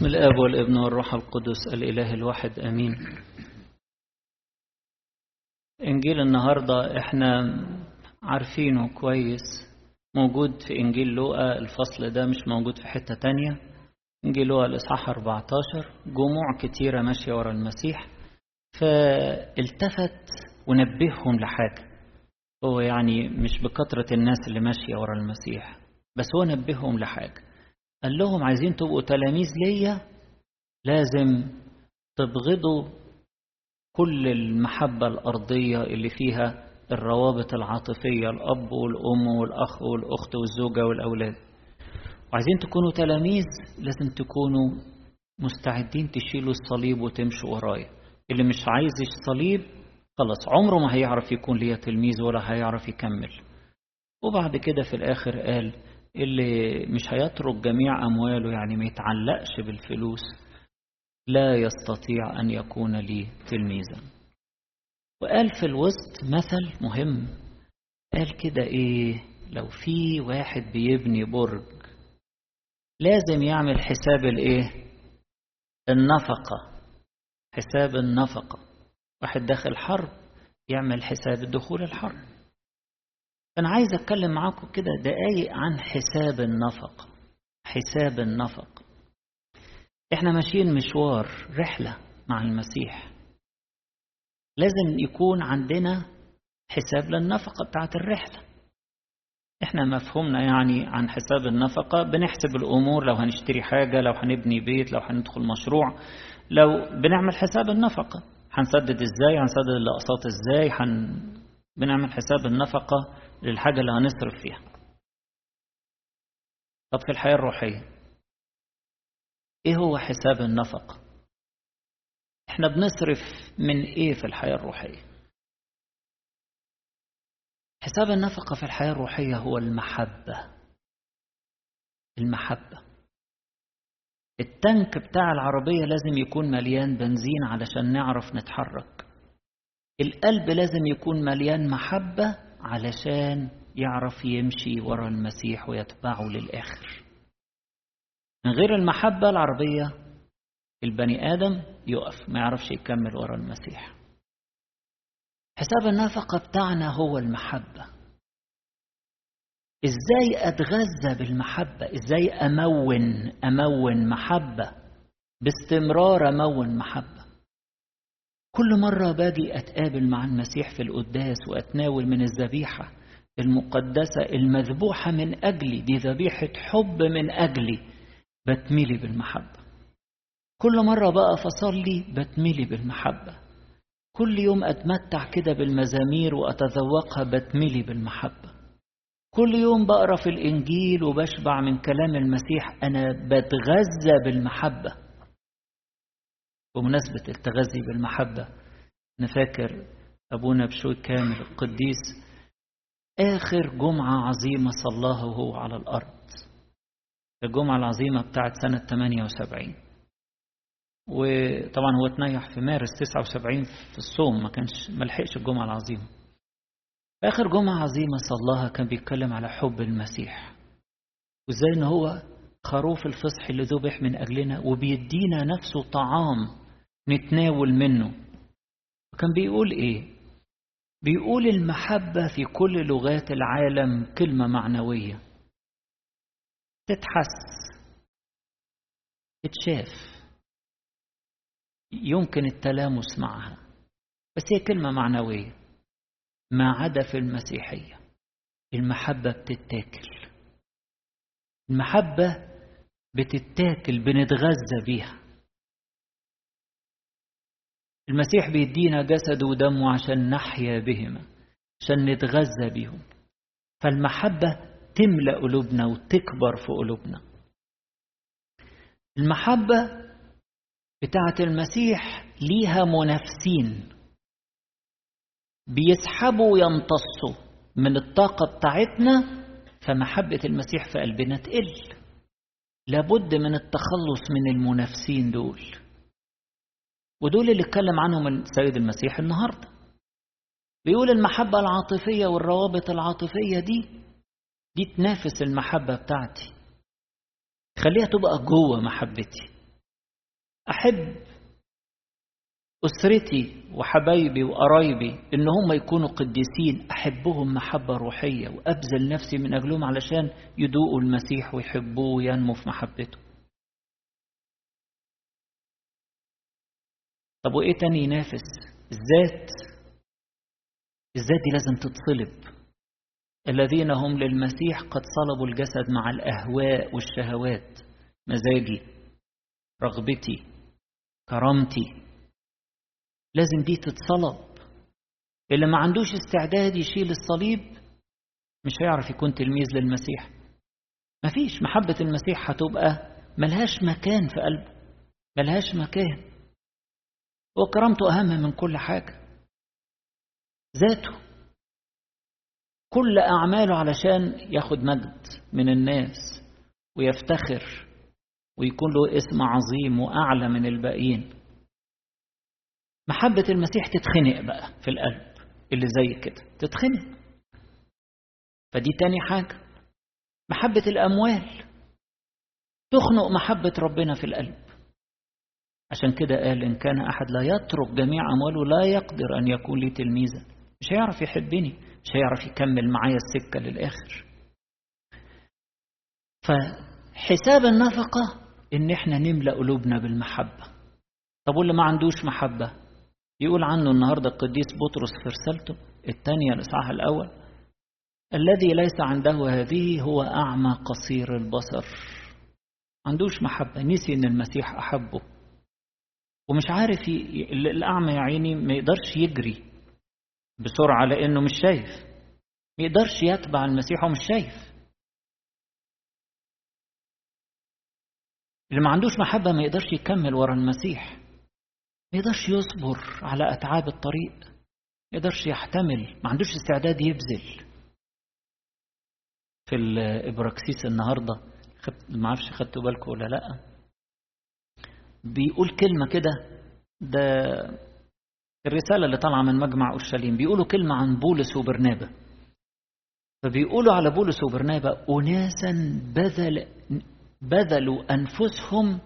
بسم الآب والابن والروح القدس الإله الواحد أمين. إنجيل النهاردة إحنا عارفينه كويس موجود في إنجيل لوقا الفصل ده مش موجود في حتة تانية. إنجيل لوقا الإصحاح 14 جموع كتيرة ماشية ورا المسيح. فالتفت ونبههم لحاجة هو يعني مش بكثرة الناس اللي ماشية ورا المسيح بس هو نبههم لحاجة. قال لهم عايزين تبقوا تلاميذ ليا؟ لازم تبغضوا كل المحبة الأرضية اللي فيها الروابط العاطفية الأب والأم والأخ والأخت والزوجة والأولاد. وعايزين تكونوا تلاميذ لازم تكونوا مستعدين تشيلوا الصليب وتمشوا ورايا. اللي مش عايز الصليب خلاص عمره ما هيعرف يكون ليا تلميذ ولا هيعرف يكمل. وبعد كده في الآخر قال اللي مش هيترك جميع أمواله يعني ما يتعلقش بالفلوس لا يستطيع أن يكون لي تلميذا. وقال في الوسط مثل مهم قال كده إيه؟ لو في واحد بيبني برج لازم يعمل حساب الإيه؟ النفقة. حساب النفقة. واحد داخل حرب يعمل حساب الدخول الحرب. أنا عايز أتكلم معاكم كده دقايق عن حساب النفق. حساب النفق. إحنا ماشيين مشوار رحلة مع المسيح. لازم يكون عندنا حساب للنفقة بتاعت الرحلة. إحنا مفهومنا يعني عن حساب النفقة بنحسب الأمور. لو هنشتري حاجة لو هنبني بيت لو هندخل مشروع لو بنعمل حساب النفقة. هنسدد إزاي؟ هنسدد الأقساط إزاي؟ هن... بنعمل حساب النفقة. للحاجة اللي هنصرف فيها. طب في الحياة الروحية إيه هو حساب النفقة إحنا بنصرف من إيه في الحياة الروحية؟ حساب النفقة في الحياة الروحية هو المحبة. المحبة. التانك بتاع العربية لازم يكون مليان بنزين علشان نعرف نتحرك. القلب لازم يكون مليان محبة علشان يعرف يمشي ورا المسيح ويتبعه للآخر. من غير المحبة العربية البني آدم يقف ما يعرفش يكمل ورا المسيح. حساب النفقة بتاعنا هو المحبة. إزاي أتغذى بالمحبة؟ إزاي أمون أمون محبة؟ باستمرار أمون محبة. كل مرة باجي أتقابل مع المسيح في القداس وأتناول من الذبيحة المقدسة المذبوحة من أجلي دي ذبيحة حب من أجلي بتملي بالمحبة. كل مرة بقى فصلي بتملي بالمحبة. كل يوم أتمتع كده بالمزامير وأتذوقها بتملي بالمحبة. كل يوم بقرا في الإنجيل وبشبع من كلام المسيح أنا بتغذى بالمحبة. بمناسبة التغذي بالمحبة أنا فاكر أبونا بشوي كامل القديس آخر جمعة عظيمة صلاها وهو على الأرض. الجمعة العظيمة بتاعت سنة 78 وطبعا هو اتنيح في مارس 79 في الصوم ما كانش ما لحقش الجمعة العظيمة. آخر جمعة عظيمة صلاها كان بيتكلم على حب المسيح. وإزاي إن هو خروف الفصح اللي ذبح من أجلنا وبيدينا نفسه طعام نتناول منه. وكان بيقول إيه؟ بيقول المحبة في كل لغات العالم كلمة معنوية. تتحس. تتشاف. يمكن التلامس معها بس هي كلمة معنوية. ما عدا في المسيحية. المحبة بتتاكل. المحبة بتتاكل بنتغذى بيها. المسيح بيدينا جسده ودمه عشان نحيا بهما عشان نتغذى بيهم. فالمحبة تملأ قلوبنا وتكبر في قلوبنا. المحبة بتاعة المسيح ليها منافسين. بيسحبوا ويمتصوا من الطاقة بتاعتنا فمحبة المسيح في قلبنا تقل. لابد من التخلص من المنافسين دول. ودول اللي اتكلم عنهم السيد المسيح النهارده. بيقول المحبة العاطفية والروابط العاطفية دي دي تنافس المحبة بتاعتي. خليها تبقى جوه محبتي. أحب أسرتي وحبايبي وقرايبي إن هم يكونوا قديسين. أحبهم محبة روحية وأبذل نفسي من أجلهم علشان يدوقوا المسيح ويحبوه وينمو في محبته طب وإيه تاني ينافس؟ الذات. الذات دي لازم تتصلب. الذين هم للمسيح قد صلبوا الجسد مع الأهواء والشهوات. مزاجي رغبتي كرامتي. لازم دي تتصلب. اللي ما عندوش استعداد يشيل الصليب مش هيعرف يكون تلميذ للمسيح. مفيش. محبة المسيح هتبقى ملهاش مكان في قلبه. ملهاش مكان. وكرامته أهم من كل حاجة. ذاته. كل أعماله علشان ياخد مجد من الناس ويفتخر ويكون له اسم عظيم وأعلى من الباقيين. محبة المسيح تتخنق بقى في القلب اللي زي كده. تتخنق. فدي تاني حاجة. محبة الأموال. تخنق محبة ربنا في القلب. عشان كده قال إن كان أحد لا يترك جميع أمواله لا يقدر أن يكون لي تلميذا. مش هيعرف يحبني مش هيعرف يكمل معايا السكة للآخر. فحساب النفقة إن إحنا نملأ قلوبنا بالمحبة. طب واللي ما عندوش محبة؟ يقول عنه النهاردة القديس بطرس في رسالته الثانية الإصحاح الأول الذي ليس عنده هذه هو أعمى قصير البصر. عندوش محبة. نسي إن المسيح أحبه. ومش عارف ي... الأعمى يا عيني ما يقدرش يجري بسرعة لأنه مش شايف. ما يقدرش يتبع المسيح ومش شايف. اللي ما عندوش محبة ما يقدرش يكمل ورا المسيح. ما يقدرش يصبر على أتعاب الطريق. ما يقدرش يحتمل. ما عندوش استعداد يبذل. في الإبراكسيس النهاردة خدت ما أعرفش خدتوا بالكم ولا لأ. بيقول كلمة كده ده الرسالة اللي طالعة من مجمع أورشليم بيقولوا كلمة عن بولس وبرنابا فبيقولوا على بولس وبرنابا أناسا بذل بذلوا أنفسهم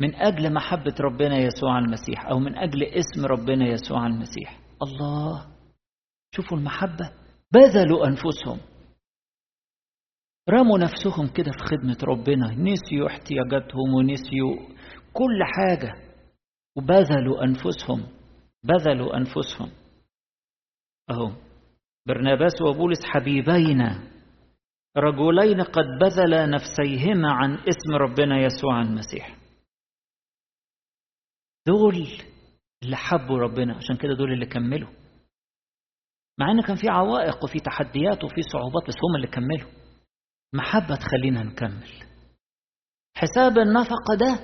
من أجل محبة ربنا يسوع المسيح أو من أجل اسم ربنا يسوع المسيح. الله شوفوا المحبة. بذلوا أنفسهم. رموا نفسهم كده في خدمة ربنا. نسيوا احتياجاتهم ونسيوا كل حاجة. وبذلوا أنفسهم. بذلوا أنفسهم. أهو. برناباس وبولس حبيبينا. رجلين قد بذلا نفسيهما عن اسم ربنا يسوع المسيح. دول اللي حبوا ربنا. عشان كده دول اللي كملوا. مع إن كان في عوائق وفي تحديات وفي صعوبات بس هم اللي كملوا. محبة تخلينا نكمل. حساب النفقة ده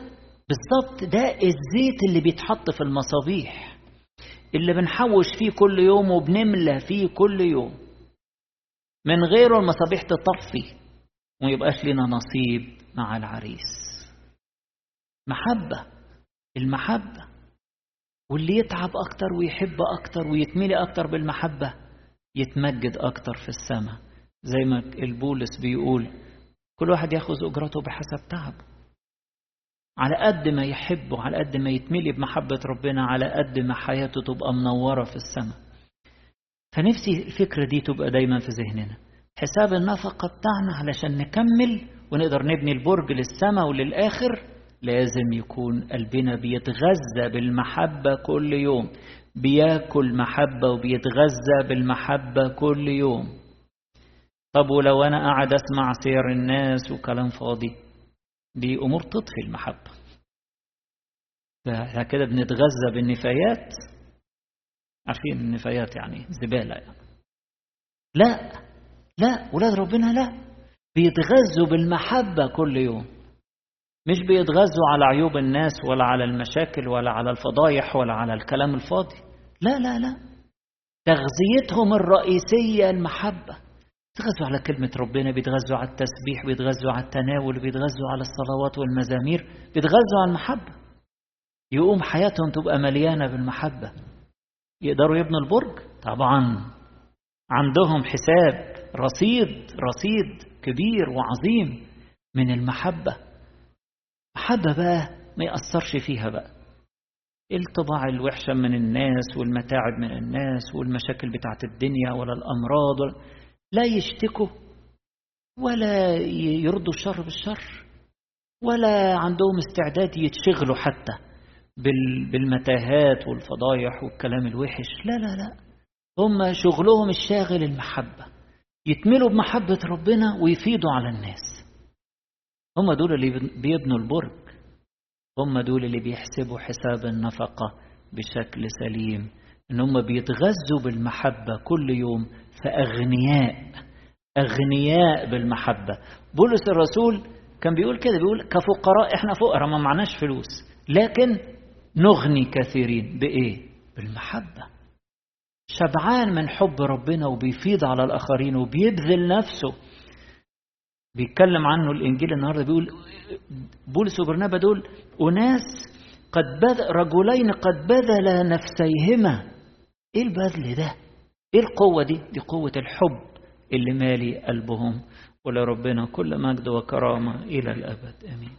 بالظبط ده الزيت اللي بيتحط في المصابيح اللي بنحوش فيه كل يوم وبنملى فيه كل يوم. من غيره المصابيح تطفي وما يبقاش لنا نصيب مع العريس. محبة المحبة. واللي يتعب أكتر ويحب أكتر ويتملي أكتر بالمحبة يتمجد أكتر في السماء. زي ما البولس بيقول كل واحد ياخذ أجرته بحسب تعبه على قد ما يحبه على قد ما يتملي بمحبة ربنا على قد ما حياته تبقى منورة في السماء. فنفسي الفكرة دي تبقى دايما في ذهننا. حساب النفقة بتاعنا علشان نكمل ونقدر نبني البرج للسماء وللآخر لازم يكون قلبنا بيتغذى بالمحبة كل يوم. بياكل محبة وبيتغذى بالمحبة كل يوم. طب ولو أنا قاعد أسمع سير الناس وكلام فاضي؟ دي أمور تطفي المحبة. فاحنا كده بنتغذى بالنفايات. عارفين النفايات يعني زبالة يعني. لا لا ولاد ربنا لا. بيتغذوا بالمحبة كل يوم. مش بيتغذوا على عيوب الناس ولا على المشاكل ولا على الفضايح ولا على الكلام الفاضي. لا لا لا. تغذيتهم الرئيسية المحبة. بيتغذوا على كلمة ربنا بيتغذوا على التسبيح بيتغذوا على التناول بيتغذوا على الصلوات والمزامير بيتغذوا على المحبة. يقوم حياتهم تبقى مليانة بالمحبة. يقدروا يبنوا البرج؟ طبعا. عندهم حساب رصيد رصيد كبير وعظيم من المحبة. محبة بقى ما يأثرش فيها بقى. الطباع الوحشة من الناس والمتاعب من الناس والمشاكل بتاعت الدنيا ولا الأمراض ولا لا يشتكوا ولا يردوا الشر بالشر ولا عندهم استعداد يتشغلوا حتى بالمتاهات والفضايح والكلام الوحش. لا لا لا. هم شغلهم الشاغل المحبة يتملوا بمحبة ربنا ويفيدوا على الناس. هم دول اللي بيبنوا البرج. هم دول اللي بيحسبوا حساب النفقة بشكل سليم. إن هم بيتغذوا بالمحبة كل يوم فأغنياء أغنياء بالمحبة. بولس الرسول كان بيقول كده بيقول كفقراء إحنا فقراء ما معناش فلوس. لكن نغني كثيرين بإيه؟ بالمحبة. شبعان من حب ربنا وبيفيض على الآخرين وبيبذل نفسه. بيتكلم عنه الإنجيل النهاردة بيقول بولس وبرنابا دول أناس قد بذل رجلين قد بذلا نفسيهما. إيه البذل ده؟ إيه القوة دي؟ دي قوة الحب اللي مالي قلبهم ولربنا كل مجد وكرامة إلى الأبد آمين